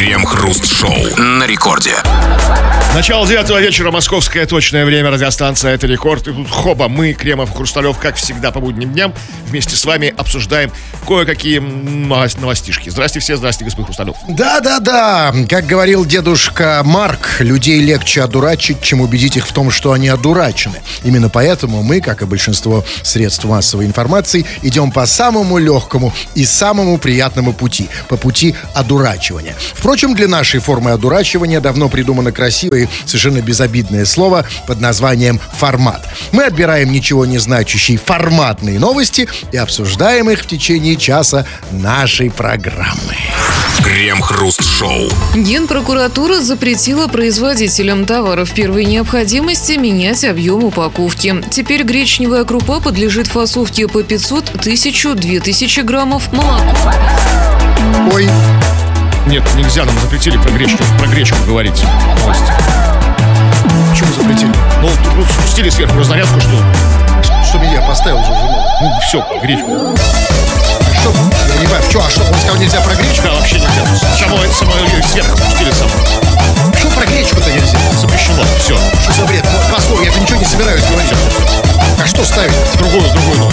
Крем-хруст-шоу на рекорде. Начало девятого вечера, московское точное время, радиостанция «Это рекорд». И тут хоба, мы, Кремов, Хрусталев, как всегда по будним дням, вместе с вами обсуждаем кое-какие новостишки. Здрасте все, здрасте, господин Хрусталев. Да-да-да, как говорил дедушка Марк, людей легче одурачить, чем убедить их в том, что они одурачены. Именно поэтому мы, как и большинство средств массовой информации, идем по самому легкому и самому приятному пути, по пути одурачивания. Впрочем, для нашей формы одурачивания давно придумано красивое и совершенно безобидное слово под названием «формат». Мы отбираем ничего не значащие форматные новости и обсуждаем их в течение часа нашей программы. Крем-хруст-шоу. Генпрокуратура запретила производителям товаров первой необходимости менять объем упаковки. Теперь гречневая крупа подлежит фасовке по 500, 1000, 2000 граммов молоко. Ой, Нет, нельзя, нам запретили про гречку, про гречку говорить. Новости. почему запретили? Ну, ну, спустили сверху разнарядку, что Что меня поставил уже жену? ну, все, гречку. Что? Я не понимаю, что, а что, он сказал, нельзя про гречку? Да, вообще нельзя. Само, само ее сверху спустили само. Что про гречку-то нельзя? Запрещено, все. Что за бред? Послушай, я же ничего не собираюсь говорить. А что ставить? Другую, другую.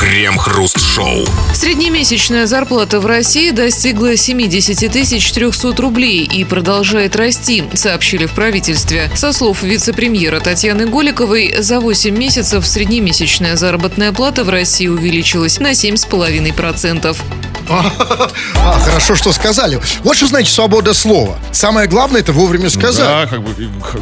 Крем-хруст-шоу. Среднемесячная зарплата в России достигла 70 тысяч 300 рублей и продолжает расти, сообщили в правительстве. Со слов вице-премьера Татьяны Голиковой, за 8 месяцев среднемесячная заработная плата в России увеличилась на 7,5%. А, хорошо, что сказали. Вот что значит свобода слова. Самое главное это вовремя сказать. Да, как бы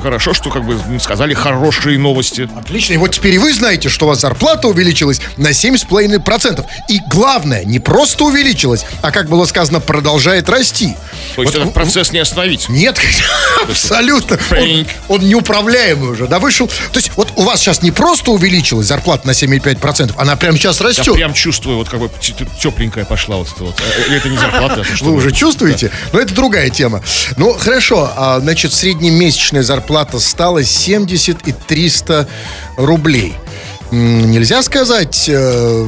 хорошо, что как бы сказали хорошие новости. Отлично. И вот теперь и вы знаете, что у вас зарплата увеличилась на 7,5%. И главное, не просто увеличилась, а, как было сказано, продолжает расти. То есть Вот этот процесс не остановить. Нет, абсолютно. Он, он неуправляемый уже, да, вышел. То есть вот у вас сейчас не просто увеличилась зарплата на 7,5%, она прямо сейчас Я растет. прям чувствую, вот как бы тепленькая пошла вот это вот. Э, Или это не зарплата, это что? Вы уже чувствуете? Но это другая тема. Ну, хорошо. А, значит, среднемесячная зарплата стала 70 и 300 рублей. Нельзя сказать, э,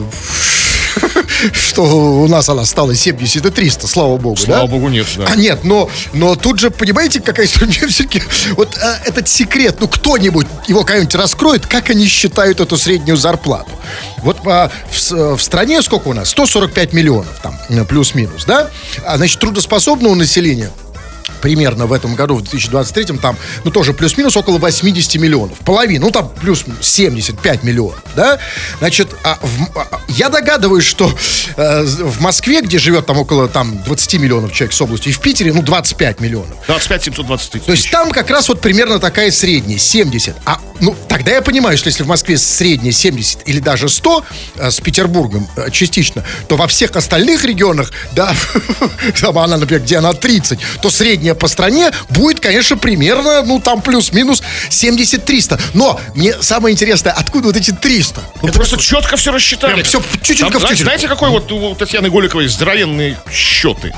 что у нас она стала 70 и 300, слава богу, да? Слава богу, нет, да. А нет, но, но тут же, понимаете, какая история? Все-таки вот а, этот секрет, ну кто-нибудь его кого-нибудь раскроет, как они считают эту среднюю зарплату. Вот а, в, с- в стране сколько у нас? 145 миллионов там, э, плюс-минус, да? А, значит, трудоспособного населения примерно в этом году, в 2023, там, ну, тоже плюс-минус около 80 миллионов. Половина, ну, там плюс 75 миллионов, да? Значит, а в- а, я догадываюсь, что э, в Москве, где живет там около там 20 миллионов человек с области, и в Питере, ну, 25 миллионов. 25 720 тысяч. То есть там как раз вот примерно такая средняя, 70. А, ну, тогда я понимаю, что если в Москве средняя 70 или даже 100 э, с Петербургом э, частично, то во всех остальных регионах, да, там она, например, где она 30, то средняя по стране будет, конечно, примерно, ну, там плюс-минус 70-300. Но мне самое интересное, откуда вот эти 300? Ну, Это просто четко все рассчитали. Прям всё чуть-чутенько Там, в знаете, знаете, какой вот у Татьяны Голиковой здоровенные счеты?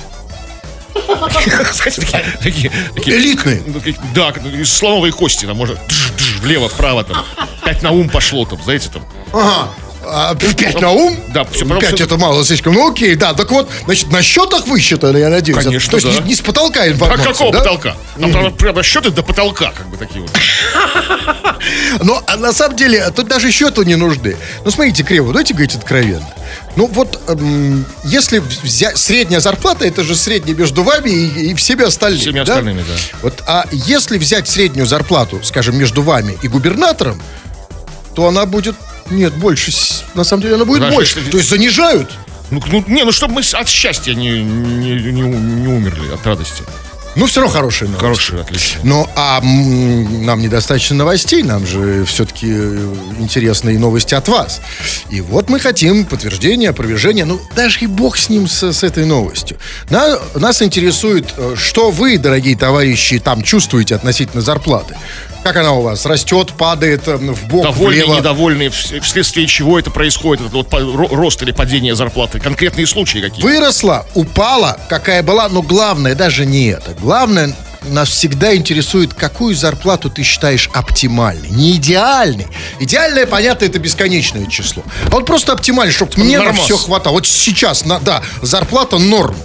Элитные. ну, Да, из слоновой кости, там можно дж, дж, влево, вправо, там, пять на ум пошло, там, знаете, там. Ага. А, пять на ум? Да, всё, Пять пожалуйста. это мало слишком. Ну окей, да. Так вот, значит, на счетах высчитали, я надеюсь. Конечно, То есть да. не, не с потолка А информация, какого да? потолка? Там, правда, прямо счеты до потолка, как бы такие вот. Но а на самом деле тут даже счеты не нужны. Ну, смотрите, Криво, давайте говорить откровенно. Ну, вот, эм, если взять... Средняя зарплата, это же средняя между вами и, и всеми остальными. Всеми да? остальными, да. Вот, а если взять среднюю зарплату, скажем, между вами и губернатором, то она будет... Нет, больше. На самом деле она будет Знаешь, больше. если- То есть занижают. Ну, ну, не, ну, чтобы мы от счастья не, не, не, не умерли, от радости. Ну, все равно хорошие новости. Хорошие, отлично. Ну, а нам недостаточно новостей, нам же все-таки интересные новости от вас. И вот мы хотим подтверждения, опровержения, ну, даже и бог с ним, с, с этой новостью. На- нас интересует, э, что вы, дорогие товарищи, там чувствуете относительно зарплаты. Как она у вас? Растет, падает, э, в бок, Довольные, влево? недовольные, вс- вследствие чего это происходит, этот вот рост или падение зарплаты, конкретные случаи какие Выросла, упала, какая была, но главное даже не это. Главное, нас всегда интересует, какую зарплату ты считаешь оптимальной. Не идеальной. Идеальное, понятно, это бесконечное число. А вот просто оптимальный, чтобы мне на все хватало. Вот сейчас, на, да, зарплата норм.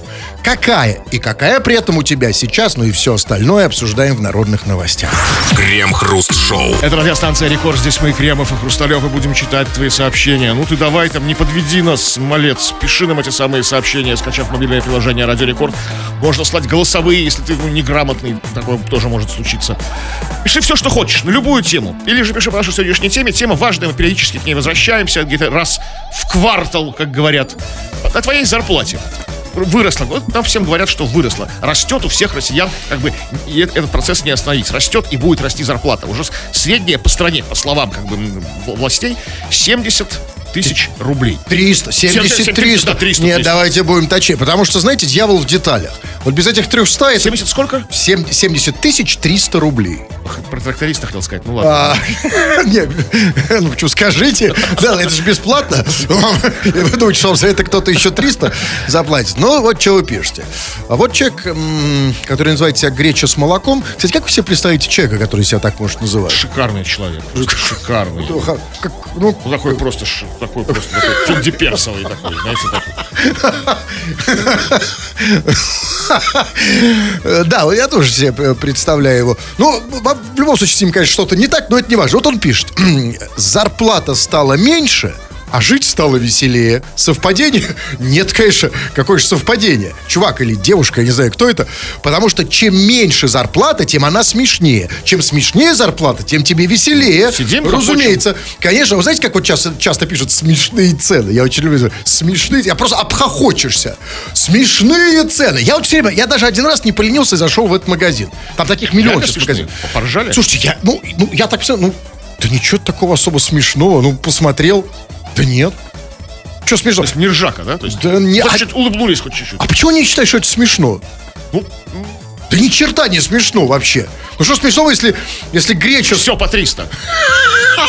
Какая и какая при этом у тебя сейчас, ну и все остальное обсуждаем в народных новостях. Крем-хруст-шоу. Это радиостанция Рекорд. Здесь мы, Кремов и Хрусталев, и будем читать твои сообщения. Ну ты давай там, не подведи нас, малец. Пиши нам эти самые сообщения, скачав мобильное приложение Радио Рекорд. Можно слать голосовые, если ты ну, неграмотный. Такое тоже может случиться. Пиши все, что хочешь, на любую тему. Или же пиши по нашей сегодняшней теме. Тема важная, мы периодически к ней возвращаемся, где-то раз в квартал, как говорят. О твоей зарплате выросла. Вот нам всем говорят, что выросла. Растет у всех россиян, как бы этот процесс не остановить. Растет и будет расти зарплата. Уже средняя по стране, по словам как бы властей, 70 тысяч рублей. 300, 70, 70, 300. да, 300, Нет, 300. давайте будем точнее. Потому что, знаете, дьявол в деталях. Вот без этих 300 это 70 сколько? 7 70 тысяч 300 рублей. Про тракториста хотел сказать. Ну ладно. А, не, ну почему, скажите. Да, это же бесплатно. Вы думаете, что вам за это кто-то еще 300 заплатит? Ну, вот что вы пишете. А вот человек, который называет себя греча с молоком. Кстати, как вы себе представите человека, который себя так может называть? Шикарный человек. Шикарный. Ну, ну, Ну, такой просто, ш- такой просто, такой финдиперсовый такой, знаете, такой. Э, Да, вот я тоже себе представляю его. Ну, в любом случае, с ним, конечно, что-то не так, но это не важно. Вот он пишет. Зарплата стала меньше, а жить стало веселее. Совпадение? Нет, конечно. Какое же совпадение? Чувак или девушка, я не знаю, кто это. Потому что чем меньше зарплата, тем она смешнее. Чем смешнее зарплата, тем тебе веселее. Сидим, Разумеется. Конечно, вы знаете, как вот часто, часто пишут смешные цены? Я очень люблю смешные. Я просто обхохочешься. Смешные цены. Я вот все время, я даже один раз не поленился и зашел в этот магазин. Там таких миллион Реально сейчас магазинов. Поржали? Слушайте, я, ну, ну, я так все, ну, да ничего такого особо смешного. Ну, посмотрел. Да нет. Что То смешно? есть не ржака, да? То есть Да не- хоть а- чуть улыбнулись хоть чуть-чуть. А почему они считают, что это смешно? Ну, Да ни черта не смешно вообще. Ну что смешного, если, если гречу... все по 300.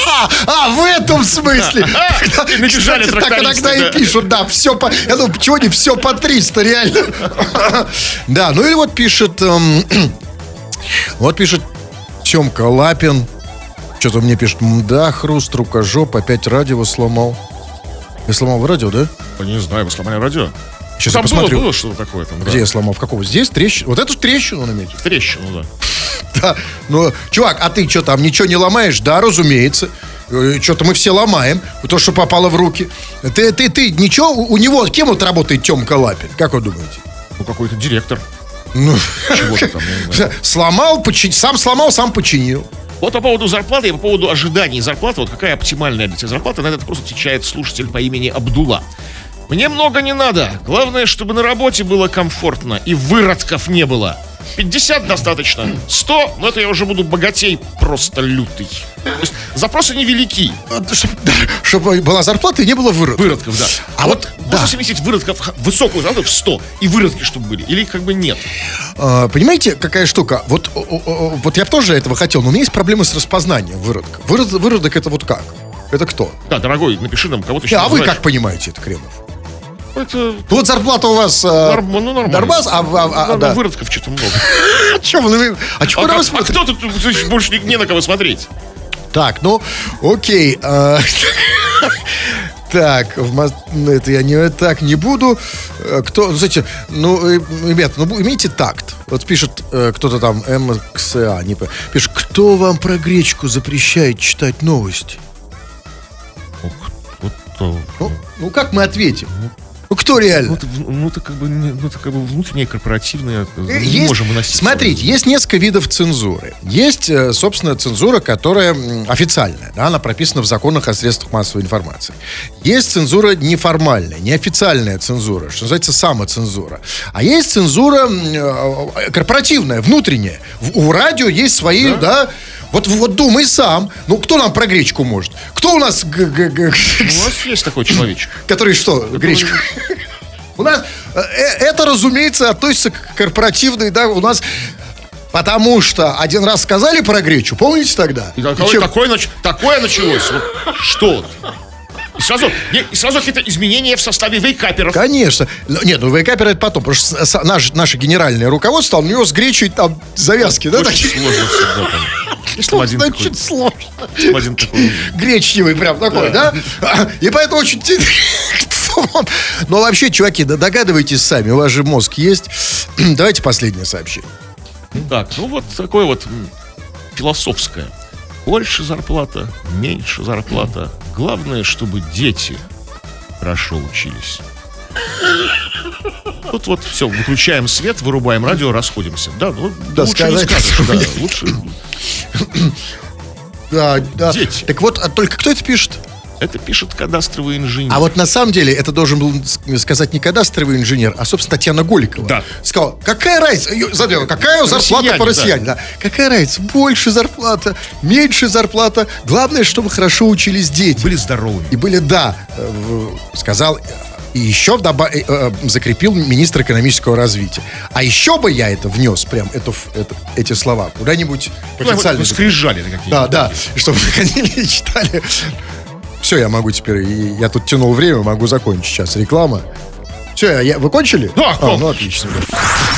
А, а, в этом смысле. А, Кстати, так иногда да. и пишут, да, все по... Я думаю, почему не все по 300, реально? Да, ну или вот пишет... эм, Вот пишет Темка Лапин. Что-то мне пишет, да, хруст, рукожоп, опять радио сломал. Я сломал радио, да? Не знаю, вы сломали радио? Сейчас Там я посмотрю. было, было что-то такое там, да. Где я сломал? В какого? Здесь трещину? Вот эту трещину наметил. Трещину, да. Да, ну, чувак, а ты что там, ничего не ломаешь? Да, разумеется. Что-то мы все ломаем, то, что попало в руки. Ты, ты, ты, ничего, у него, кем вот работает Тёмка Лапин? Как вы думаете? Ну, какой-то директор. Ну, Чего-то там, я не знаю. сломал, почи- сам сломал, сам починил. Вот по поводу зарплаты и по поводу ожиданий зарплаты, вот какая оптимальная для тебя зарплата, на этот вопрос отвечает слушатель по имени Абдула. Мне много не надо. Главное, чтобы на работе было комфортно и выродков не было. 50 достаточно. 100, но это я уже буду богатей просто лютый. То есть запросы невелики. Чтобы была зарплата и не было выродков. Выродков, да. А вот, можно да. совместить выродков, высокую зарплату в 100 и выродки, чтобы были. Или как бы нет. А, понимаете, какая штука? Вот, вот я тоже этого хотел, но у меня есть проблемы с распознанием выродка. Вырод, выродок это вот как? Это кто? Да, дорогой, напиши нам, кого ты еще а вы как понимаете это, Кремов? Это Ну, Вот зарплата у вас... а, норм- ну, нормально. Нормас, а, а, а, Ну, да. Выродков что-то много. А чё вы, ну, а чё А, а кто тут больше не, на кого смотреть? Так, ну, окей. а, Так, в ну, это я не так не буду. Э, Кто, ну, знаете, ну, э, ребята, ну, имейте такт. Вот пишет э, кто-то там, МКСА, не пишет, кто вам про гречку запрещает читать новости? То, Ну, ну, как мы ответим? Ну, кто реально? ну, это, ну, это как бы, ну, это как бы внутреннее корпоративное. Мы Э, не есть- можем выносить. Смотрите, есть несколько видов цензуры. Есть, э, собственно, цензура, которая официальная, да, она прописана в законах о средствах массовой информации. Есть цензура неформальная, неофициальная цензура, что называется самоцензура. А есть цензура э, корпоративная, внутренняя. У радио есть свои, да, вот, вот думай сам. Ну, кто нам про гречку может? Кто у нас, У нас есть такой человечек. который что, гречку? У нас э, э, это, разумеется, относится к корпоративной, да, у нас Потому что один раз сказали про гречу, помните тогда? И такое, чем- такое, нач- такое началось. Вот что? И сразу, сразу какие-то изменения в составе вейкаперов. Конечно. Ну, Нет, ну вейкапер это потом, потому что наш, наше генеральное руководство, у него с гречей там завязки, да, Очень такие? сложно всегда там. Такой. Значит, сложно. один такой. Гречневый прям такой, да? И поэтому очень... Но вообще, чуваки, да догадывайтесь сами, у вас же мозг есть. Давайте последнее сообщение. Так, ну вот такое вот философское. Больше зарплата, меньше зарплата. Главное, чтобы дети хорошо учились. Тут вот все, выключаем свет, вырубаем радио, расходимся. Да, ну, Да, лучше не сказать скажешь, особо да, лучше. Да, да. Дети. Так вот, а только кто это пишет? Это пишет кадастровый инженер. А вот на самом деле это должен был сказать не кадастровый инженер, а, собственно, Татьяна Голикова. Да. Сказал, какая разница, Её задел, какая зарплата Россияне, по россияне? Да. Какая разница, больше зарплата, меньше зарплата. Главное, чтобы хорошо учились дети. Были здоровыми. И были, да, э, сказал, и еще вдоба- э, э, закрепил министр экономического развития. А еще бы я это внес, прям эту, это- эти слова, куда-нибудь в Ну, вот скрижали какие-то. да, да, чтобы ходили и читали. Все, я могу теперь, я тут тянул время, могу закончить сейчас. Реклама. Все, я, вы кончили? Да, а, ну отлично.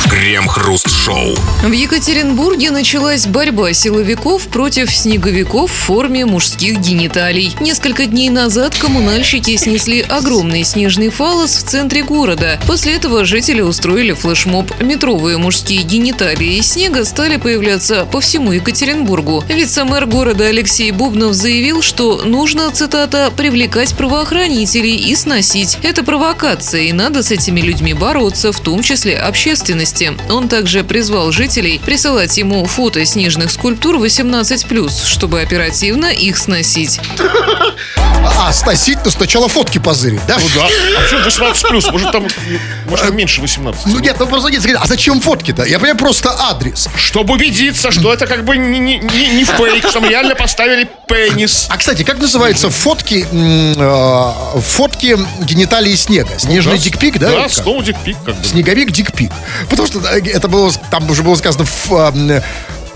Крем-хруст-шоу. В Екатеринбурге началась борьба силовиков против снеговиков в форме мужских гениталий. Несколько дней назад коммунальщики снесли огромный снежный фалос в центре города. После этого жители устроили флешмоб. Метровые мужские гениталии из снега стали появляться по всему Екатеринбургу. Вице-мэр города Алексей Бубнов заявил, что нужно, цитата, «привлекать правоохранителей и сносить». Это провокация, и надо с этими людьми бороться, в том числе общественности. Он также призвал жителей присылать ему фото снежных скульптур 18+, чтобы оперативно их сносить. А, сносить, ну сначала фотки позырить, да? Ну да. А почему 18 плюс? Может там, может там меньше 18. Ну нет, ну просто нет, а зачем фотки-то? Я понимаю, просто адрес. Чтобы убедиться, что это как бы не, не, не, не фейк, что мы реально поставили пенис. А, кстати, как называются фотки, э, фотки гениталии снега? Снежный дикпик, да? Да, как? снова дикпик как бы. Снеговик дикпик. Потому что э, это было, там уже было сказано, ф- а, э,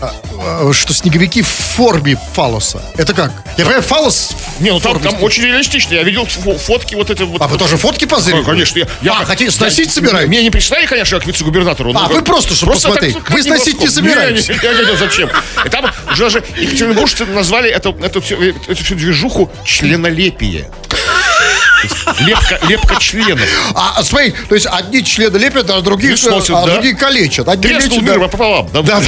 а, что снеговики в форме фалоса. Это как? Я понимаю, фалос в Не, ну там, там очень реалистично. Я видел фо- фотки вот эти вот. А вы тоже фотки позырили? Ну, конечно. Я, я, А, хотите сносить собираетесь? Меня не прислали, конечно, я к вице-губернатору. А, вы просто, чтобы посмотреть. так, Вы как сносить не собираетесь? Не, не, не, не, зачем? И там уже даже екатеринбуржцы назвали эту, эту, всю, эту всю движуху членолепие. Лепка, лепка членов. А, смотри, то есть одни члены лепят, а других, Не сносят, а да. другие калечат. Одни Треснул лечат, мир да. пополам. Да. Да.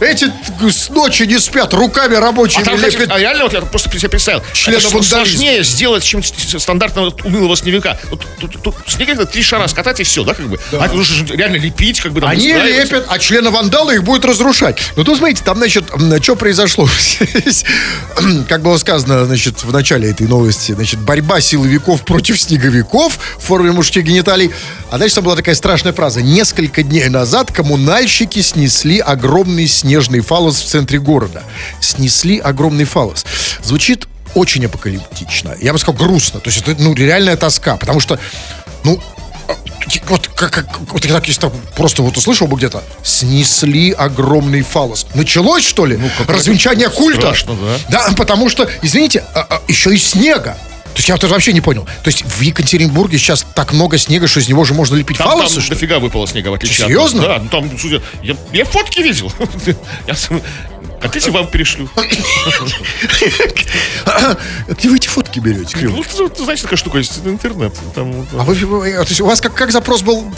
Эти с ночи не спят, руками рабочими А там, кстати, лепят. а реально, вот я просто себе представил, Члена это сложнее сделать, чем с- с- стандартного унылого снеговика. Вот тут, тут снег это три шара скатать и все, да, как бы. А это нужно реально лепить, как бы там Они лепят, а члены вандала их будет разрушать. Ну, тут, смотрите, там, значит, что произошло? Как было сказано, значит, в начале этой новости, значит, борьба силовиков против снеговиков в форме мужских гениталий. А дальше там была такая страшная фраза. Несколько дней назад коммунальщики снесли огромный снежный фалос в центре города. Снесли огромный фалос. Звучит очень апокалиптично. Я бы сказал, грустно. То есть это, ну, реальная тоска. Потому что, ну, вот как, как- вот я так если просто вот услышал бы где-то снесли огромный фалос. Началось что ли? Развенчание культа? страшно, да. Да, потому что, извините, а- а, еще и снега. То есть я вот это вообще не понял. То есть в Екатеринбурге сейчас так много снега, что из него же можно лепить Там, фалосы, там что дофига выпало снега, в отличие от Серьезно? нас. Да, ну там, судя, я, я фотки видел. Я сам- Хотите, вам перешлю? Где вы эти фотки берете, Кирилл? Ну, знаешь, такая штука есть, это интернет. Там, А вы, вы- то есть у вас как, как запрос был?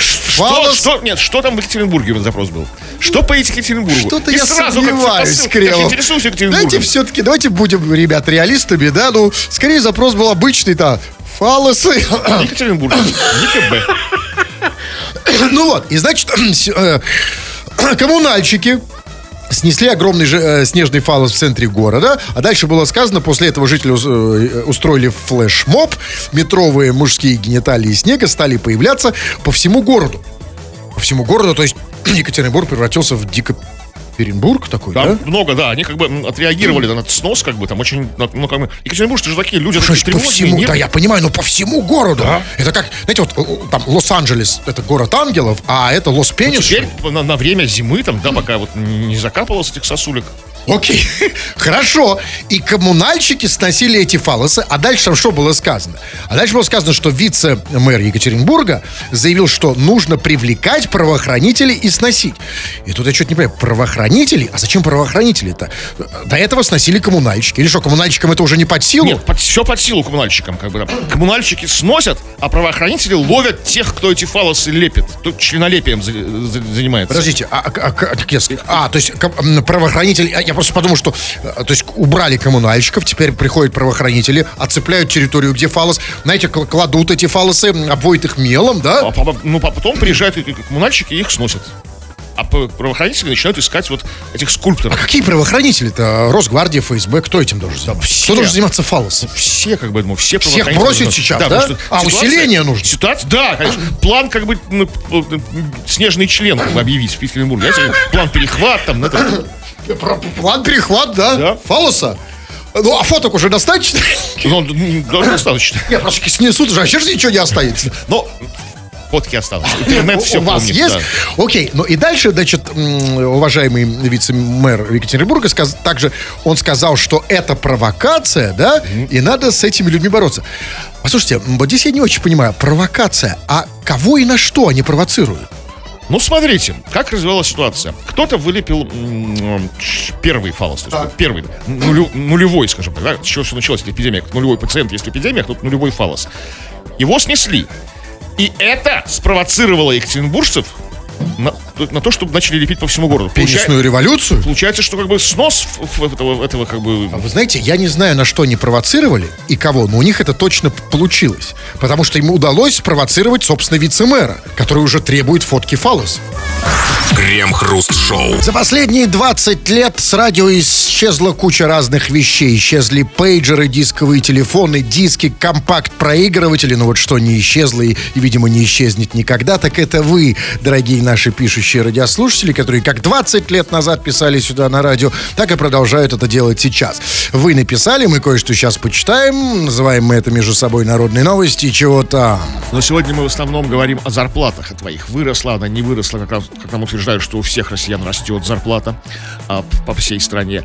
Что, что, нет, что там в Екатеринбурге запрос был? Что по Екатеринбургу? Что-то я сразу сомневаюсь, Екатеринбургом. Давайте все-таки, давайте будем, ребят, реалистами, да, ну, скорее запрос был обычный, да, фалосы. Екатеринбург. ЕКБ. Ну вот, и значит, э, коммунальщики снесли огромный же, э, снежный фалос в центре города, а дальше было сказано, после этого жители э, устроили флешмоб, метровые мужские гениталии снега стали появляться по всему городу. По всему городу, то есть Екатеринбург превратился в Дикоперенбург такой, Там да? много, да, они как бы отреагировали на этот снос, как бы, там очень, ну, как бы, Екатеринбуржцы же такие люди, Слушай, такие по всему, нервные. да, я понимаю, но по всему городу. Да. Это как, знаете, вот там Лос-Анджелес, это город ангелов, а это Лос-Пенис. Теперь на, на время зимы, там, да, пока вот не закапывалось этих сосулек, Окей, хорошо. И коммунальщики сносили эти фалосы. А дальше там что было сказано? А дальше было сказано, что вице-мэр Екатеринбурга заявил, что нужно привлекать правоохранителей и сносить. И тут я что-то не понимаю. Правоохранители? А зачем правоохранители-то? До этого сносили коммунальщики. Или что, коммунальщикам это уже не под силу? Нет, под, все под силу коммунальщикам. Как бы, там. Коммунальщики сносят, а правоохранители ловят тех, кто эти фалосы лепит. Тут членолепием за- за- занимается. Подождите, а, а- а- ск- а, то есть правоохранители, а, я просто подумал, что, э, то есть убрали коммунальщиков, теперь приходят правоохранители, оцепляют территорию, где фалос, знаете, кл- кладут эти фалосы, обводят их мелом, да? А ну, а потом приезжают эти коммунальщики и их сносят. А правоохранители начинают искать вот этих А скульпторов. какие правоохранители-то? Росгвардия, ФСБ, кто этим должен заниматься? все. Кто должен заниматься фалосом? Все, как бы, ну, все Всех бросить нужны. сейчас, да? что А, усиление нужно? Ситуация, да, конечно. План, как бы, ну, снежный член, как бы, объявить в Петербурге. План перехват, там, это, Про- План перехват, да? Да. Фалоса? Ну, а фоток уже достаточно? ну, да, достаточно. Нет, просто снесут уже, а же ничего не останется. Но фотки осталось. Интернет все у вас помнит, есть? да. Окей, ну и дальше, значит, уважаемый вице-мэр Екатеринбурга, сказ- также он сказал, что это провокация, да, и надо с этими людьми бороться. Послушайте, вот здесь я не очень понимаю, провокация, а кого и на что они провоцируют? Ну, смотрите, как развивалась ситуация. Кто-то вылепил первый фалос, то есть первый, нулю- нулевой, скажем так, да, с чего все началось, эта эпидемия, нулевой пациент, есть эпидемия, а тут нулевой фалос. Его снесли. И это спровоцировало екатеринбуржцев на, на то, чтобы начали лепить по всему городу. Получа- Пенисную революцию? Получается, что как бы снос этого, этого как бы... А Вы знаете, я не знаю, на что они провоцировали и кого, но у них это точно получилось. Потому что ему удалось спровоцировать, собственно, вице-мэра, который уже требует фотки фалос. Крем-хруст-шоу. За последние 20 лет с радио исчезла куча разных вещей. Исчезли пейджеры, дисковые телефоны, диски, компакт-проигрыватели. Но вот что не исчезло и, и, видимо, не исчезнет никогда, так это вы, дорогие наши пишущие радиослушатели, которые как 20 лет назад писали сюда на радио, так и продолжают это делать сейчас. Вы написали, мы кое-что сейчас почитаем. Называем мы это между собой народные новости и чего там. Но сегодня мы в основном говорим о зарплатах о твоих. Выросла она, не выросла, как, нам- как нам утверждают, что у всех россиян растет зарплата а, по всей стране.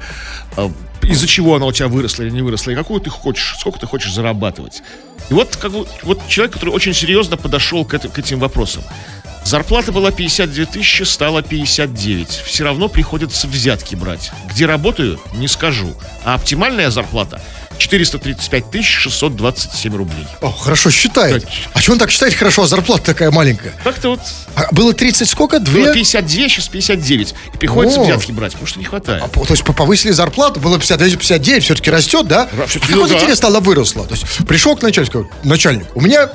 А, из-за чего она у тебя выросла или не выросла, и какую ты хочешь, сколько ты хочешь зарабатывать. И вот, как вот человек, который очень серьезно подошел к, это- к этим вопросам. Зарплата была 52 тысячи, стала 59. Все равно приходится взятки брать. Где работаю, не скажу. А оптимальная зарплата 435 тысяч 627 рублей. О, хорошо считает. Так. А что он так считает хорошо, а зарплата такая маленькая? Как-то вот А было 30 сколько? Было Две? 52, сейчас 59. И приходится О. взятки брать, потому что не хватает. А, то есть по- повысили зарплату, было 59, 59, все-таки растет, да? Да, а как ну вот да. интересно, она выросла? То есть пришел к начальнику, начальник, у меня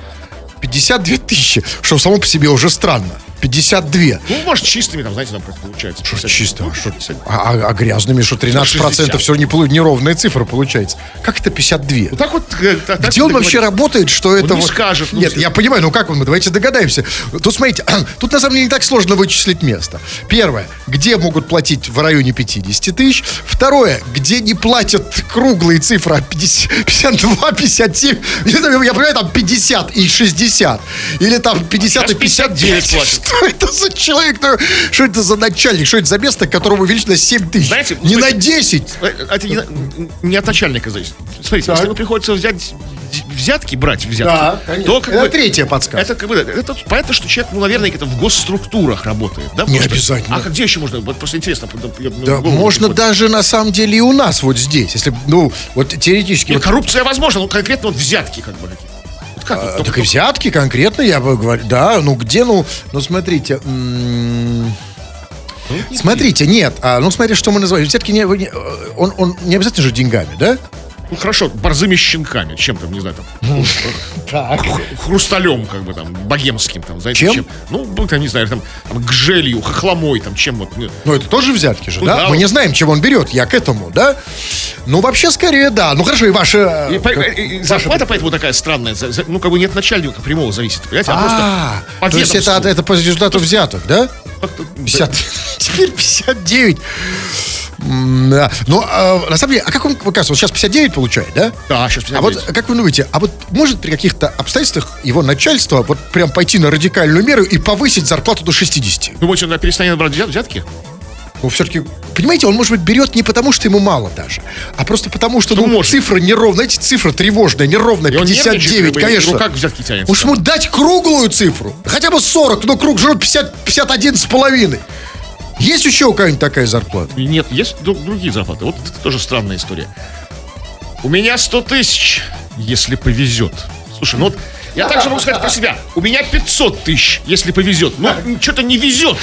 52 тысячи, что само по себе уже странно. 52. Ну, может, чистыми там, знаете, там получается. 50. Чисто. Ну, а что- 50. А, а- а грязными, что 13% 60. все не полу- неровная цифра получается. Как это 52? Вот так вот. э, так- так Где он вот вообще говорит. работает, что это не вот... скажет, ну, Нет, все. я понимаю, ну как он, мы давайте догадаемся. Тут смотрите, тут на самом деле не так сложно вычислить место. Первое, где могут платить в районе 50 тысяч. Второе, где не платят круглые цифры, а 50, 52, 57. Или там, Я понимаю, там 50 и 60. Или там 50 и Сейчас 59 55. платят. Что это за человек? ну, Что это за начальник? Что это за место, которому увеличено 7 тысяч? Знаете, не на смотрите, 10. Э, Это не, не от начальника зависит. Смотрите, Так. если ему приходится взять взятки, брать взятки, Да, конечно. то как Это бы, третья подсказка. Это как бы, это понятно, что человек, ну, наверное, где-то в госструктурах работает, да? Не что- обязательно. А где еще можно? Вот просто интересно. я- Да, можно приходит. даже на самом деле и у нас вот здесь, если, ну, вот теоретически. Нет, вот, коррупция возможна, но конкретно вот взятки как бы какие. Как а, только- так и взятки конкретно, я бы говорю, да, ну где, ну, ну смотрите, м, смотрите, нет, а, ну смотри, что мы называем, взятки не, не- э, он, он не обязательно же деньгами, да? Ну хорошо, борзыми щенками, чем там, не знаю, там, х- хрусталем, как бы там, богемским, там, знаете, Чем? Ну, ну, там, не знаю, там, там, гжелью, хохломой, там, чем вот. ну, это тоже взятки же, Ну да? да, Мы вот. не знаем, чем он берет, я к этому, да? Ну вообще скорее да, ну хорошо, и ваши... И, как- и- и зарплата поэтому такая странная, за- за- ну, как бы нет начальника прямого зависит, понимаете, а, А, просто то есть это, это по результату взяток, да? Как-то- 50, теперь 59. Да. Ну, а, на самом деле, а как он, оказывается, вот сейчас 59 получает, да? Да, сейчас А вот как вы думаете, а вот может при каких-то обстоятельствах его начальство вот прям пойти на радикальную меру и повысить зарплату до 60? Думаете, он перестанет брать взят- взятки? Ну, все-таки, понимаете, он, может быть, берет не потому, что ему мало даже, а просто потому, что, Что ну, может. цифра неровная, эти цифра тревожная, неровная, И он 59, нервничает, как бы, конечно. Ну как взятки тянется? Уж ему дать круглую цифру, хотя бы 40, но круг жрет 50, 51 с половиной. Есть еще у кого-нибудь такая зарплата? Нет, есть дру- другие зарплаты. Вот это тоже странная история. У меня 100 тысяч, если повезет. Слушай, ну вот я также могу сказать про себя. У меня 500 тысяч, если повезет. Ну, что-то не везет.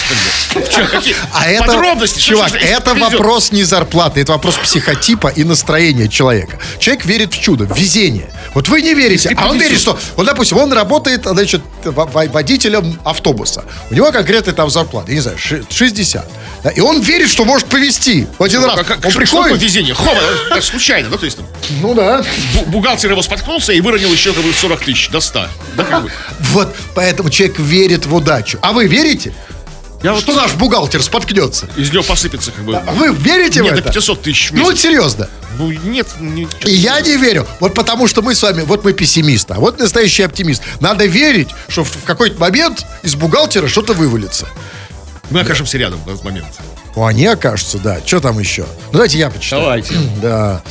Как бы. Чё, какие А это, подробности? Что чувак, если это повезет? вопрос не зарплаты, это вопрос психотипа и настроения человека. Человек верит в чудо, в везение. Вот вы не верите, Если а он верит, что, вот, допустим, он работает, значит, во- во- водителем автобуса. У него конкретная там зарплата, я не знаю, ши- 60. Да, и он верит, что может повезти. В один Ну, раз. как- он что- что приходит. везение? Это случайно, да, то есть там, Ну да. бу- бухгалтер его споткнулся и выронил еще как бы 40 тысяч до 100. Да, как бы. Вот поэтому человек верит в удачу. А вы верите? Я вот что наш бухгалтер споткнется? из него посыпется как бы. А Вы верите Нет, в до это? 500 тысяч в Ну, вот месяц. серьезно. Ну, нет, не- И я не верю. Вот потому что мы с вами, вот мы пессимисты, а вот настоящий оптимист. Надо верить, что в, какой-то момент из бухгалтера что-то вывалится. мы окажемся рядом в этот момент. Ну, они окажутся, да. Что там еще? Ну, давайте я почитаю. Давайте. Да.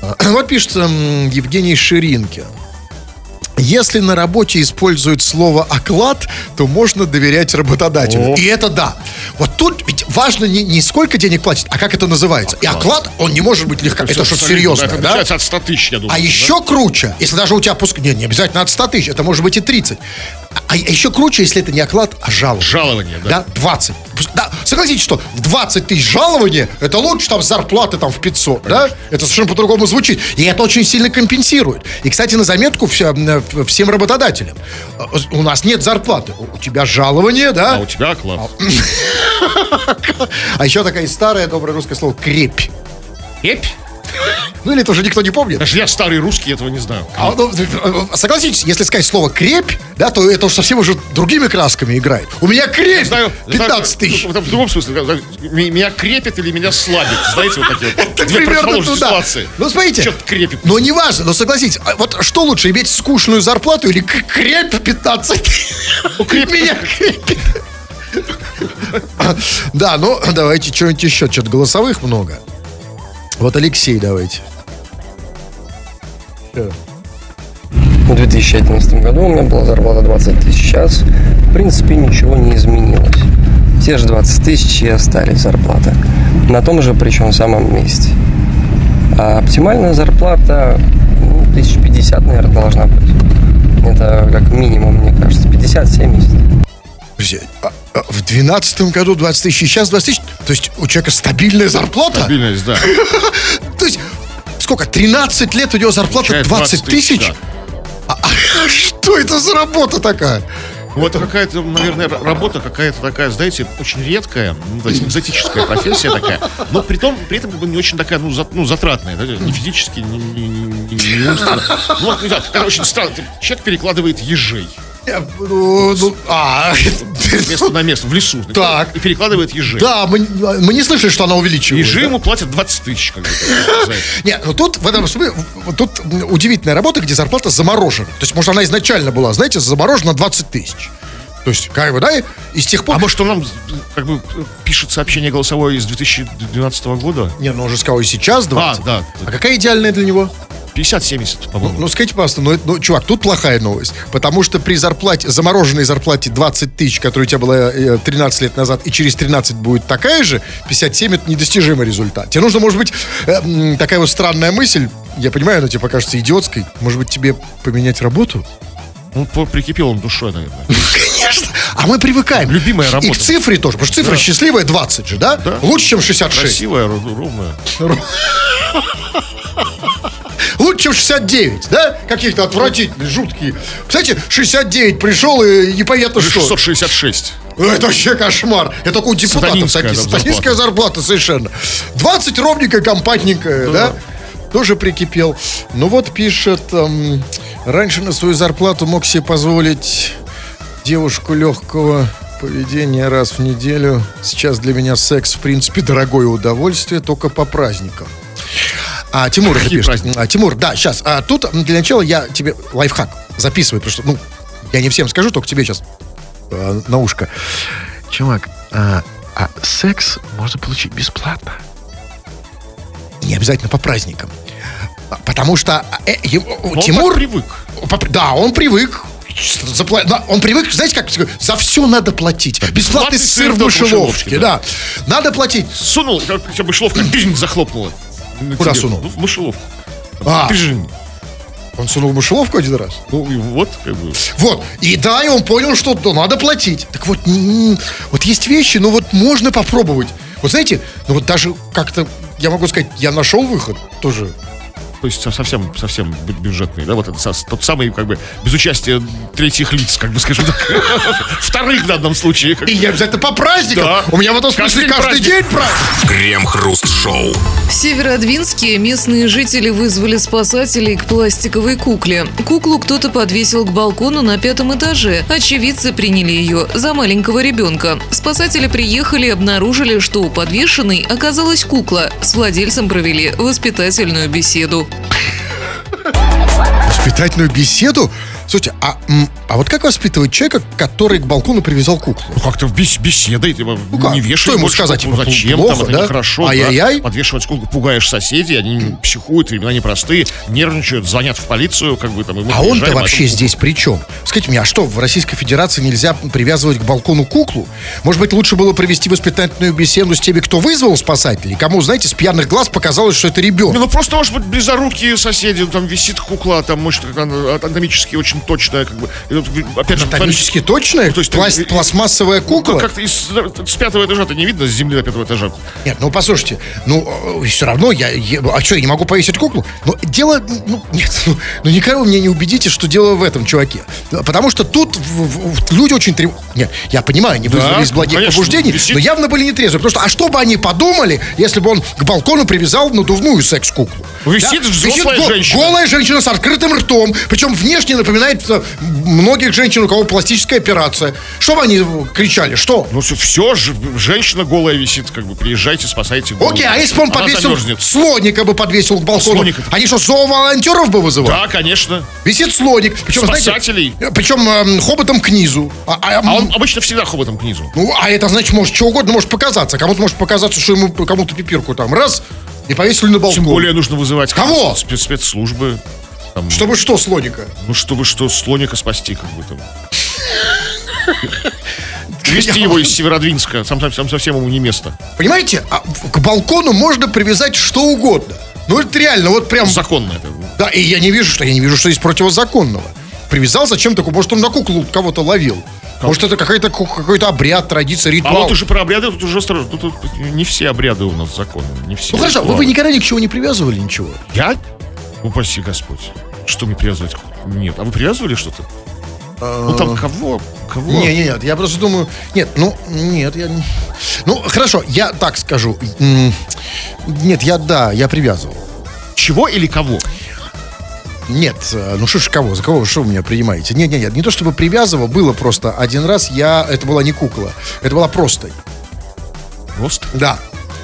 Вот пишет м, Евгений Ширинки. Если на работе используют слово оклад, то можно доверять работодателю. О. И это да. Вот тут ведь важно не, не сколько денег платят, а как это называется. И оклад, он не может быть легко. Это, всё что-то серьезное, Это да? начинается от 100 тысяч, я думаю. А да? еще круче, если даже у тебя пуск... Нет, не обязательно от 100 тысяч, это может быть и 30. А, а еще круче, если это не оклад, а жалование. Жалование, да. Да, 20. Пусть- Да, согласитесь, что 20 тысяч жалования, это лучше там зарплаты там в 500, да? Это совершенно по-другому звучит. И это очень сильно компенсирует. И, кстати, на заметку э, всем работодателям. Э, У нас нет зарплаты, у тебя жалование, да? А у тебя оклад. А еще такая старая доброе русское слово «крепь». Эпь? Ну или это уже никто не помнит. Даже я старый русский этого не знаю. А, ну, э, согласитесь, если сказать слово крепь, да, то это уж совсем уже другими красками играет. У меня крепь Знаю, 15 тысяч. В, в другом смысле. м- Меня крепит или меня слабит. Знаете, вот такие вот. Это Две примерно туда. ситуации. Ну, смотрите. Что-то крепит. Но не важно, но согласитесь, а вот что лучше, иметь скучную зарплату или крепь 15 тысяч? крепь- Меня крепит. Да, ну, давайте что-нибудь еще. Что-то голосовых много. Вот Алексей давайте. В 2011 году у меня была зарплата 20 тысяч. Сейчас, в принципе, ничего не изменилось. Те же 20 тысяч и остались зарплаты. На том же, причем, самом месте. А оптимальная зарплата, ну, 1050, наверное, должна быть. Это как минимум, мне кажется, 50-70. Подожди, а- а в 2012 году 20 тысяч, сейчас 20 тысяч. То есть у человека стабильная зарплата? Стабильность, да. То есть, сколько, 13 лет у него зарплата Получает 20 тысяч? да. А, а что это за работа такая? Ну, это какая-то, наверное, работа какая-то такая, знаете, очень редкая, ну, то есть экзотическая профессия такая, но при, том, при этом как бы не очень такая, ну, за- ну затратная, да, ни физически, ни- ни- ни- ни умственно. Ну, вот, не это очень странно. Человек перекладывает ежей ну, ну, а, с места на место в лесу. Так. И перекладывает ежей. да, мы, мы не слышали, что она увеличивается. Ежи да? ему платят 20 тысяч, как. Нет, ну тут в этом смысле, тут удивительная работа, где зарплата заморожена. То есть, может, она изначально была, знаете, заморожена на 20 тысяч. То есть, как бы, да, и, и с тех пор... А может, он нам как бы пишет сообщение голосовое из 2012 года? Не, ну он же сказал, и сейчас 20. А, да. А какая идеальная для него? 50-70, по-моему. Ну, скажите, пожалуйста, ну, ну, чувак, тут плохая новость. Потому что при зарплате, замороженной зарплате 20 тысяч, которая у тебя была э, 13 лет назад, и через 13 будет такая же, 57 это недостижимый результат. Тебе нужно, может быть, э, такая вот странная мысль, я понимаю, она тебе покажется идиотской, может быть, тебе поменять работу? Ну, прикипел он душой, наверное. Конечно. А мы привыкаем. Любимая И работа. к цифре тоже, потому что цифра счастливая 20 же, да? Да. Лучше, чем 66. Красивая, ровная. Лучше, чем 69, да? Каких-то отвратительных, жуткие. Кстати, 69 пришел и непонятно что. 666. Ну, Это вообще кошмар. Это только у депутатов Сатанинская такие. Сатанинская зарплата совершенно. 20 ровненькая, компактненькая, да? Тоже прикипел. Ну вот пишет, эм, раньше на свою зарплату мог себе позволить девушку легкого поведения раз в неделю. Сейчас для меня секс, в принципе, дорогое удовольствие, только по праздникам. А, Тимур, Какие пишет. праздники? А, Тимур, да, сейчас. А, тут для начала я тебе лайфхак записываю, потому что, ну, я не всем скажу, только тебе сейчас э, на ушко. Чувак, а, а секс можно получить бесплатно. Не обязательно по праздникам. А, Потому что э, ему- Он Тимур... привык. Да, он привык. запла- Он привык, знаете, как за все надо платить. Бесплатный сыр в мышеловке, да. Надо платить. Сунул, тебя мышеловка бижень захлопнула. На Куда тебе. сунул? Ну, в мышеловку. А. Бижень. Он сунул мышеловку один раз. Ну, и вот, как бы. Вот. И да, и он понял, что ну, надо платить. Так вот, вот есть вещи, ну вот можно попробовать. Вот знаете, ну вот даже как-то, я могу сказать, я нашел выход тоже. То есть со- совсем, совсем бю- бюджетный, да, вот это со- тот самый, как бы, без участия третьих лиц, как бы, скажем так. Вторых в данном случае. И я обязательно по праздникам. У меня в этом Каждый смысле день каждый праздник. день праздник. Крем-хруст-шоу. В Северодвинске местные жители вызвали спасателей к пластиковой кукле. Куклу кто-то подвесил к балкону на пятом этаже. Очевидцы приняли ее за маленького ребенка. Спасатели приехали и обнаружили, что у подвешенной оказалась кукла. С владельцем провели воспитательную беседу. Воспитательную беседу? Слушайте, а, а вот как воспитывать человека, который к балкону привязал куклу? Ну, как-то бес- беседой, типа, Ну как? не вешай Что ему больше сказать, куклу, типа, зачем, плохо, там, это да? нехорошо. Ай-яй-яй. да. Подвешивать куклу, пугаешь соседей, они психуют, времена непростые, нервничают, звонят в полицию, как бы там, А он-то приезжаем, вообще это- здесь при чем? Скажите мне, а что, в Российской Федерации нельзя привязывать к балкону куклу? Может быть, лучше было провести воспитательную беседу с теми, кто вызвал спасателей? Кому, знаете, с пьяных глаз показалось, что это ребенок? ну просто, может быть, близорукие соседи, ну, там висит кукла, там, может, она анатомически очень точная, как бы. Опять же, Анатомически точная? Ну, то есть, Пласт- э, э, пластмассовая кукла? Ну, как-то из- с пятого этажа-то не видно, с земли до пятого этажа. Нет, ну послушайте, ну все равно я, я- а что, я не могу повесить куклу? Ну дело, ну нет, ну, ну никого вы меня не убедите, что дело в этом чуваке, потому что тут в- в- люди очень трев... Нет, я понимаю, не вызвали из ну, благих конечно, побуждений, висит. но явно были нетрезвы, потому что, а что бы они подумали, если бы он к балкону привязал надувную секс-куклу? Висит взрослая го- женщина. голая женщина с открытым ртом, причем внешне напоминает э, многих женщин, у кого пластическая операция. Что бы они э, кричали, что? Ну, все, женщина голая висит, как бы, приезжайте, спасайте голую. Окей, а если бы он Она подвесил, замерзнет. слоника бы подвесил к балкону, Слоника. они что, зооволонтеров бы вызывали? Да, конечно. Висит слоник, причем, Спасателей. знаете, причем эм, хоботом к низу. А, а, А он обычно всегда хоботом к низу. ну, а это значит, может, что угодно может показаться. Кому-то может показаться, что ему кому-то пипирку там раз и повесили на балкон. Тем более нужно вызывать Кого? спец- спецслужбы. Там, Чтобы что, слоника? Ну, чтобы что, слоника спасти, как бы там. Вести его из Северодвинска, сам, сам, сам совсем ему не место. Понимаете, а к балкону можно привязать что угодно. Ну, это реально, вот прям... Законно это. Да, и я не вижу, что я не вижу, что есть противозаконного. Привязал зачем такое? Может, он на куклу кого-то ловил. Может, это какой-то обряд, традиция, А ритуал. вот уже про обряды, тут уже осторожно. Тут, тут не все обряды у нас законны. Не все. Ну хорошо, вы, ритуалы. вы никогда ни к чему не привязывали ничего? Я? Упаси Господь. Что мне привязывать? Нет. А вы привязывали что-то? Ну там кого? Кого? Не, не, нет, я просто думаю, нет, ну, нет, я, ну, хорошо, я так скажу, нет, я, да, я привязывал. Чего или кого? Нет, э, ну что ж, кого, за кого что вы меня принимаете? Нет, нет, нет, не то чтобы привязывал, было просто один раз, я, это была не кукла, это была простынь. Просто? Да.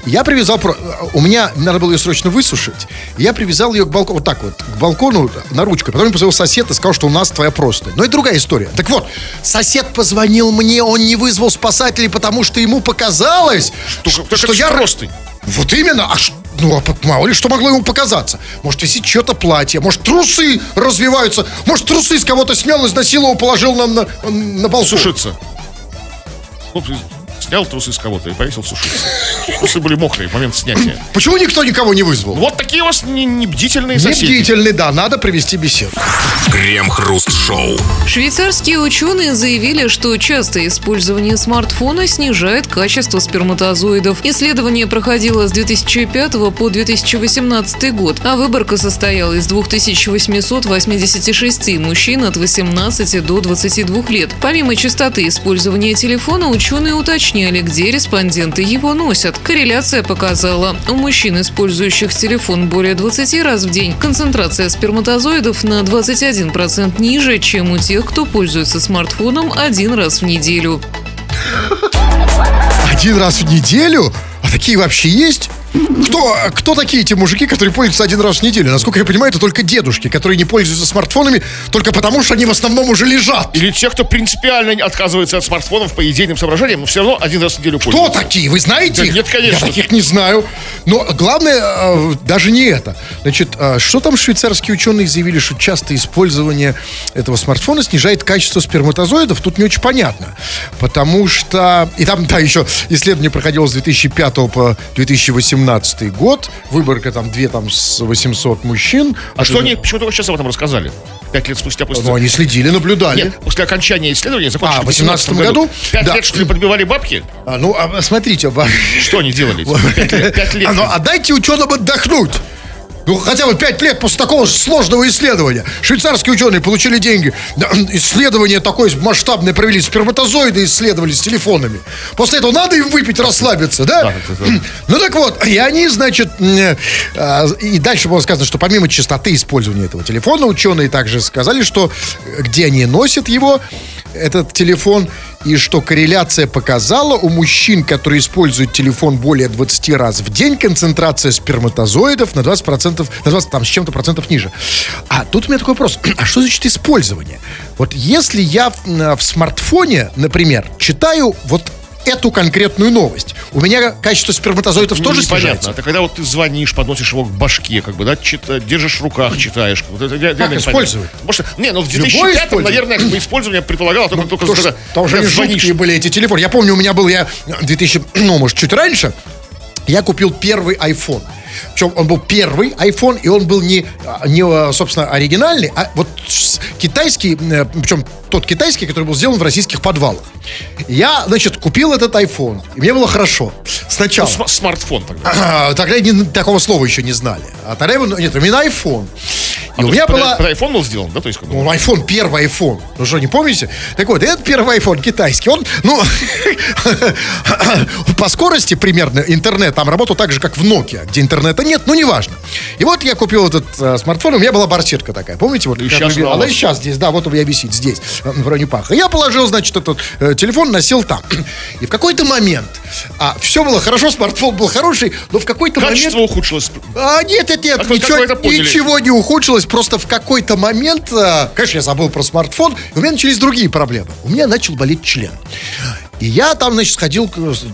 Я привязал, про- у меня надо было ее срочно высушить. Я привязал ее к балкону, вот так вот, к балкону на ручку. Потом мне позвонил сосед и сказал, что у нас твоя простынь. Но это другая история. Так вот, сосед позвонил мне, он не вызвал спасателей, потому что ему показалось, что это ж я... простынь. Вот именно, а ш- ну, а мало ли, что могло ему показаться? Может, висит чье-то платье, может, трусы развиваются, может, трусы с кого-то снял, изнасиловал, положил нам на, на балкон. Сушиться. Снял трусы с кого-то и повесил сушиться. Трусы были мокрые в момент снятия. Почему никто никого не вызвал? Вот такие у вас не, не бдительные Не соседи. бдительный, да, надо провести беседу. Крем-хруст-шоу. Швейцарские ученые заявили, что частое использование смартфона снижает качество сперматозоидов. Исследование проходило с 2005 по 2018 год, а выборка состояла из 2886 мужчин от 18 до 22 лет. Помимо частоты использования телефона, ученые уточняли, где респонденты его носят. Корреляция показала, у мужчин, использующих телефон более 20 раз в день, концентрация сперматозоидов на 21% ниже, чем у тех, кто пользуется смартфоном один раз в неделю. Один раз в неделю? А такие вообще есть? Кто, кто такие эти мужики, которые пользуются один раз в неделю? Насколько я понимаю, это только дедушки, которые не пользуются смартфонами только потому, что они в основном уже лежат. Или те, кто принципиально отказывается от смартфонов по идейным соображениям, но все равно один раз в неделю Кто пользуется. такие? Вы знаете Да их? нет, конечно. Я таких не знаю. Но главное э, даже не это. Значит, э, что там швейцарские ученые заявили, что частое использование этого смартфона снижает качество сперматозоидов? Тут не очень понятно. Потому что... И там, да, еще исследование проходило с 2005 по 2018 год. Выборка там две там с 800 мужчин. А что они, почему только сейчас об этом рассказали? Пять лет спустя после... Ну, они следили, наблюдали. Нет, после окончания исследования, закончили А, в в 18 18 году? Пять Да. лет, что ли, подбивали бабки? А, ну, а, смотрите, Что они делали? Пять лет. Пять лет. А, ну, а дайте ученым отдохнуть. Ну, хотя бы пять лет после такого сложного исследования. Швейцарские ученые получили деньги. Исследование такое масштабное провели. Сперматозоиды исследовали с телефонами. После этого надо им выпить, расслабиться, да? Ну так вот, и они, значит, а, и дальше было сказано, что помимо частоты использования этого телефона, ученые также сказали, что э, где они носят его, этот телефон, и что корреляция показала у мужчин, которые используют телефон более 20 раз в день, концентрация сперматозоидов на 20%, на 20 там, с чем-то процентов ниже. А тут у меня такой вопрос. А что значит использование? Вот если я в, в смартфоне, например, читаю вот эту конкретную новость, у меня качество сперматозоидов Ну, тоже непонятно. снижается? Это когда вот ты звонишь, подносишь его к башке, как бы, да, чита- держишь в руках, читаешь. Вот это реально непонятно. использовать? Что, не, ну в Любое 2005 использование? наверное, как бы использование предполагало только, только Потому что когда, там же жуткие были эти телефоны. Я помню, у меня был я 2000, ну, может, чуть раньше, я купил первый iPhone. Причем он был первый iPhone, и он был не, не а, собственно, оригинальный, а вот китайский, э, причем тот китайский, который был сделан в российских подвалах. Я, значит, купил этот iPhone, и мне было хорошо. Сначала. Ну, см- смартфон тогда. А, Тогда не- такого слова еще не знали. А тогда его, нет, именно iPhone. И А у меня под- была... под iPhone был сделан, да, то есть как. Ну, iPhone, первый iPhone. Ну что, не помните? Так вот, этот первый iPhone китайский, он, ну, по скорости примерно интернет там работал так же, как в Nokia, где интернета нет, ну, неважно. И вот я купил этот э, смартфон, у меня была барсетка такая, помните? Вот, И вы- она и сейчас здесь, да, вот у меня висит здесь, э, в районе паха. Я положил, значит, этот э, телефон, носил там. И в какой-то момент, а, все было хорошо, смартфон был хороший, но в какой-то момент... Качество ухудшилось. А, нет, нет, нет, как ничего, ничего не ухудшилось. Просто в какой-то момент, а, конечно, я забыл про смартфон, и у меня начались другие проблемы. У меня начал болеть член. И я там, значит, сходил,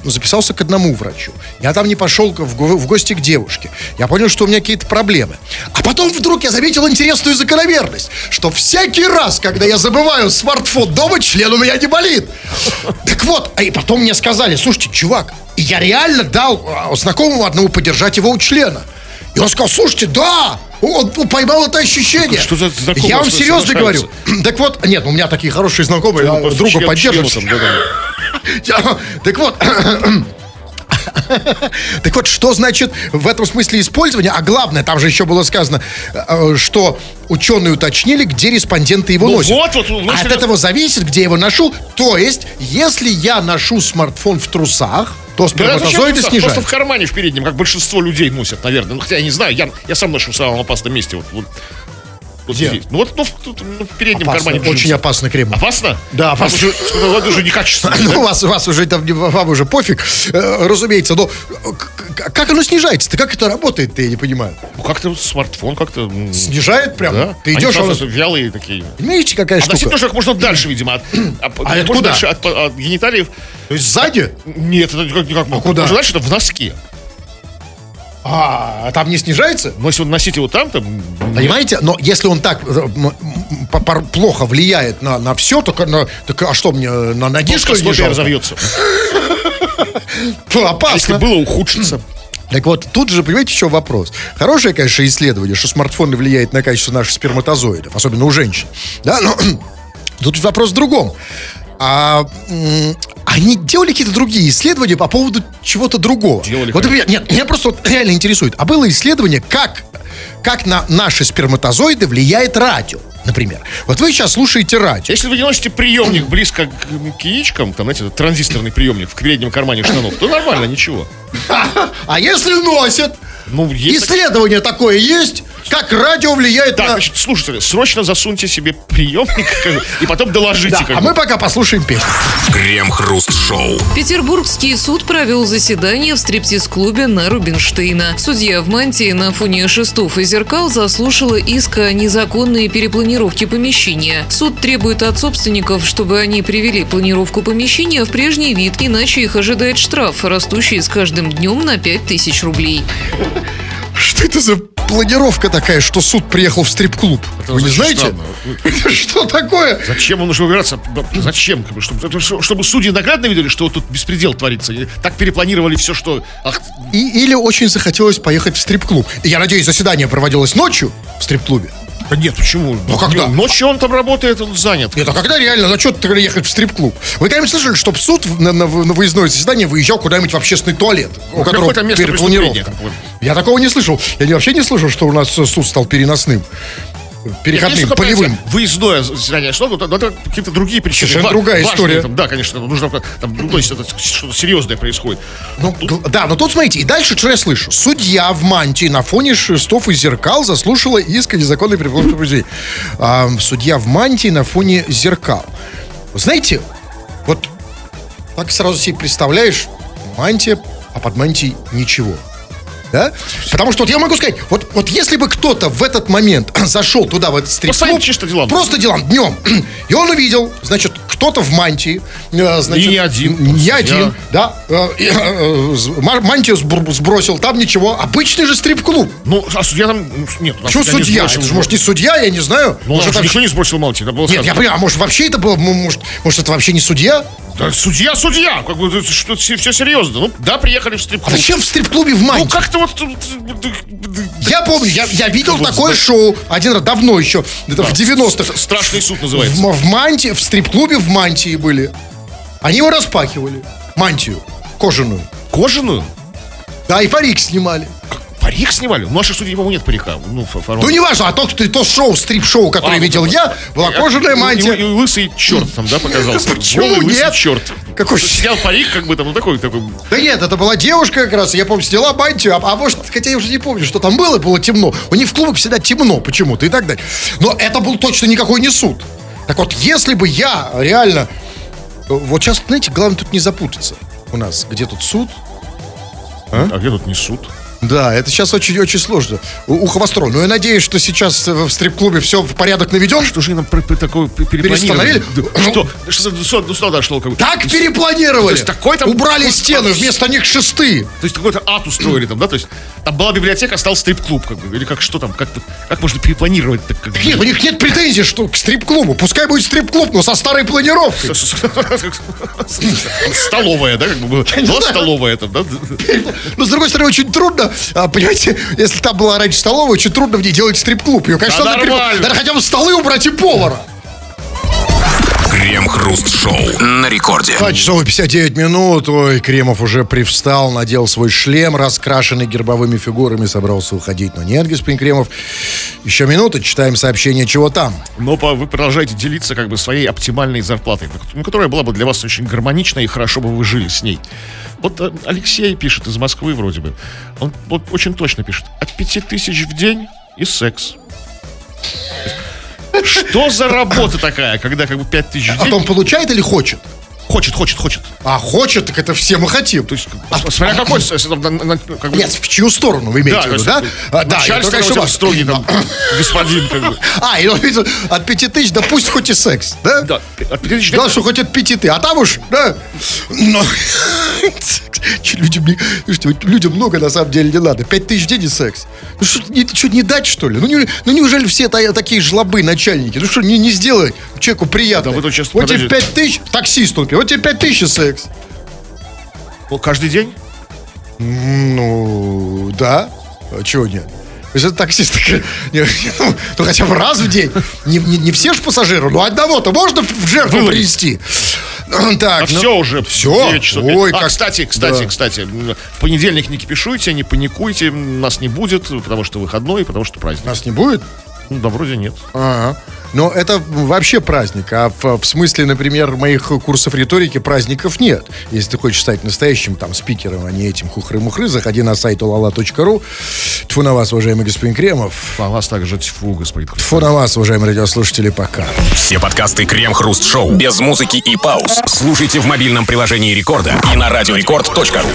записался к одному врачу. Я там не пошел в, го- в гости к девушке. Я понял, что у меня какие-то проблемы. А потом вдруг я заметил интересную закономерность, что всякий раз, когда я забываю смартфон дома, член у меня не болит. Так вот, а и потом мне сказали, слушайте, чувак, я реально дал а, знакомому одному подержать его у члена. И он сказал, слушайте, да, он, поймал это ощущение. Что за знакомые, Я вам серьезно говорю. Так вот, нет, у меня такие хорошие знакомые, Ну, а, друга поддерживают. Так вот, так вот, что значит в этом смысле использование? А главное, там же еще было сказано, э, что ученые уточнили, где респонденты его Ну носят. вот, вот, ну, а от этого зависит, где я его ношу. То есть, если я ношу смартфон в трусах, то Да, сперматозоиды трусах? снижают. Просто в кармане в переднем, как большинство людей носят, наверное. Ну, хотя я не знаю, я, я сам ношу в самом опасном месте. Вот, вот, вот Где? здесь. Ну вот ну, в, ну, в переднем Опасно, кармане. очень джинсы. опасно, Кремов. Опасно? Да, опасно. Уже, вот уже некачественно. Ну, вас, вас уже там, вам уже пофиг, э, разумеется, но э, к- как оно снижается-то? Как это работает-то, я не понимаю. Ну, как-то смартфон как-то... Снижает прям? Да. Ты Они идешь, а сразу он- вялые такие. Понимаете, какая Относить штука? нужно как можно дальше, видимо. От, а, можно откуда? дальше от, от гениталиев. То есть сзади? Нет, это никак, никак А куда? Можно дальше, это в носке. А, а там не снижается? Но если вы носите его там, то... Понимаете? Но если он так э, плохо влияет на, на все, так, на, так а что мне, э, на ноги что ли, не плоскостопие жалко? разовьется. Фу, Если опасно. было, ухудшится. Так вот, тут же, понимаете, еще вопрос. Хорошее, конечно, исследование, что смартфоны влияют на качество наших сперматозоидов, особенно у женщин. Да, но тут вопрос в другом. А они делали какие-то другие исследования по поводу чего-то другого? Делали, Вот, например, нет, меня просто вот реально интересует. А было исследование, как, как на наши сперматозоиды влияет радио, например. Вот вы сейчас слушаете радио. Если вы не носите приемник близко к, к яичкам, там, знаете, транзисторный приемник в переднем кармане штанов, то нормально, ничего. А если носят? Ну, есть... так- Исследование такое есть? Как радио влияет Так, на... значит, слушатели, срочно засуньте себе приемник и потом доложите. Да, а мы пока послушаем песню. Крем-хруст-шоу. Петербургский суд провел заседание в стриптиз-клубе на Рубинштейна. Судья в мантии на фоне шестов и зеркал заслушала иск о незаконной перепланировке помещения. Суд требует от собственников, чтобы они привели планировку помещения в прежний вид, иначе их ожидает штраф, растущий с каждым днем на 5000 рублей. Что это за планировка такая, что суд приехал в стрип-клуб? Вы не знаете? что такое? Зачем он нужно выбираться? Зачем? Чтобы, судьи наглядно видели, что тут беспредел творится. Так перепланировали все, что... Или очень захотелось поехать в стрип-клуб. Я надеюсь, заседание проводилось ночью в стрип-клубе. Да нет, почему? Ну, когда? Не, Ночью он там работает, он занят. Нет, а когда реально, на что ты ехать в стрип-клуб? Вы когда-нибудь слышали, чтобы суд на, на- на выездное заседание выезжал куда-нибудь в общественный туалет? У которого место перепланировка. Я такого не слышал. Я вообще не слышал, что у нас суд стал переносным. Переходным, только, полевым. Выездное заседание, что это, это какие-то другие причины. Совершенно Ва- другая история. там, да, конечно, нужно, там, ну, то есть это что-то серьезное происходит. Ну, г- да, но тут смотрите, и дальше что я слышу? Судья в мантии на фоне шестов и зеркал заслушала иск о незаконной произведений. А, судья в мантии на фоне зеркал. Вы знаете, вот так сразу себе представляешь, мантия, а под мантией ничего. Да? Потому что вот я могу сказать, вот, вот если бы кто-то в этот момент зашел туда, в этот стрип-клуб, чисто делам. просто делам, днем, и он увидел, значит, кто-то в мантии, э, значит, И не один, не один, да, э, э, мантию сбр- сбросил, там ничего, обычный же стрип-клуб. Ну, а судья там... ну, Нет, Чего судья не сбросил. Это же, может, не судья, я не знаю. Ну, Может, же это- никто не сбросил мантии, это было Нет, я понимаю, а может, вообще это было, может, может, это вообще не судья? Да, судья, судья, как бы, это что все серьезно. Ну, да, приехали в А стрип-клуб. зачем в стрип-клубе в Ну, мантии? как-то вот... Я помню, я, я видел Вот такое зна- шоу один раз, давно еще, где-то в 90-х. Страшный суд В, называется. в мантии, в стрип-клубе в мантии были. Они его распахивали. Мантию. Кожаную. Кожаную? Да, и парик снимали. Парик снимали? У наших судей, по-моему, нет парика. Ну, фа- фараон. Ну, не важно, а то, что- то шоу, стрип-шоу, которое А, видел вот, я, была И- кожаная и- мантия. И, и лысый черт там, да, показался. Почему Голый лысый нет? черт. Какой- Снял парик, как бы там, ну, такой, такой. Да нет, это была девушка как раз, я помню, сняла мантию, а, а может, хотя я уже не помню, что там было, было темно. У них в клубах всегда темно почему-то и так далее. Но это был точно никакой не суд. Так вот, если бы я реально... Вот сейчас, знаете, главное тут не запутаться у нас. Где тут суд? А где тут не суд? Да, это сейчас очень-очень сложно. У- Ухо востро. Но я надеюсь, что сейчас э, в стрип-клубе все в порядок наведем. Что же нам пе- перепланировали? Что? Что, что, ну, что дошло? Как? Так перепланировали. То есть такой там- Убрали стены, вместо них шесты. То есть какой-то ад устроили там, да? То есть там была библиотека, а стал стрип-клуб, как бы. Или как что там? Как, как можно перепланировать так? Как? Нет, у них нет претензий что к стрип-клубу. Пускай будет стрип-клуб, но со старой планировкой. Столовая, да? Как бы была столовая там, да? Но, с другой стороны, очень трудно, понимаете, если там была раньше столовая, очень трудно в ней делать стрип-клуб. Ее, конечно, Да надо пере- нормально. Надо хотя бы столы убрать и повара. Крем-хруст-шоу на рекорде. 2 часов и 59 минут. Ой, Кремов уже привстал, надел свой шлем, раскрашенный гербовыми фигурами, собрался уходить. Но нет, господин Кремов. Еще минута, читаем сообщение, чего там. Но по- вы продолжаете делиться как бы своей оптимальной зарплатой, ну, которая была бы для вас очень гармонична и хорошо бы вы жили с ней. Вот э, Алексей пишет из Москвы вроде бы. Он вот очень точно пишет. От пяти тысяч в день и секс. Что за работа такая, когда как бы пять тысяч в А он получает или хочет? Хочет, хочет, хочет. А хочет, так это все мы хотим. То есть, как- смотря какой, с- если там на- на- как бы- Нет, в чью сторону вы имеете в виду, да? А, да, начальство тебя вас- строгий там господин, как бы. А, и он видел, от пяти тысяч, да пусть хоть и секс, да? Да, от пяти тысяч Да, что хоть от пяти ты, а там уж, да. Но людям, слушайте, вот людям много на самом деле не надо. Пять тысяч в день и секс. Ну что, не, что, не дать, что ли? Ну, не- ну неужели все та- такие жлобы, начальники? Ну что, не, не сделай человеку приятно. Да вы тут сейчас- вот тебе пять тысяч, таксист, например, вот тебе пять тысяч и секс. Ну, каждый день? Ну, да. А чего нет? То есть это таксист, ну, хотя бы раз в день. Не, не, не все же пассажиры, но одного-то можно в жертву привести. Так, А ну, все уже. всё? 9 часов. Ой, а, как- кстати, кстати, да. кстати, в понедельник не кипишуйте, не паникуйте, нас не будет, потому что выходной, потому что праздник. Нас не будет? Ну, да, вроде нет. Ага. Но это вообще праздник. А в, в смысле, например, моих курсов риторики праздников нет. Если ты хочешь стать настоящим там спикером, а не этим хухры-мухры, заходи на сайт ulala.ru. Тьфу на вас, уважаемый господин Кремов. По вас также тьфу, господин Тьфу на вас, уважаемые радиослушатели, пока. Все подкасты Крем-Хруст Шоу без музыки и пауз. Слушайте в мобильном приложении Рекорда и на радиорекорд.ру.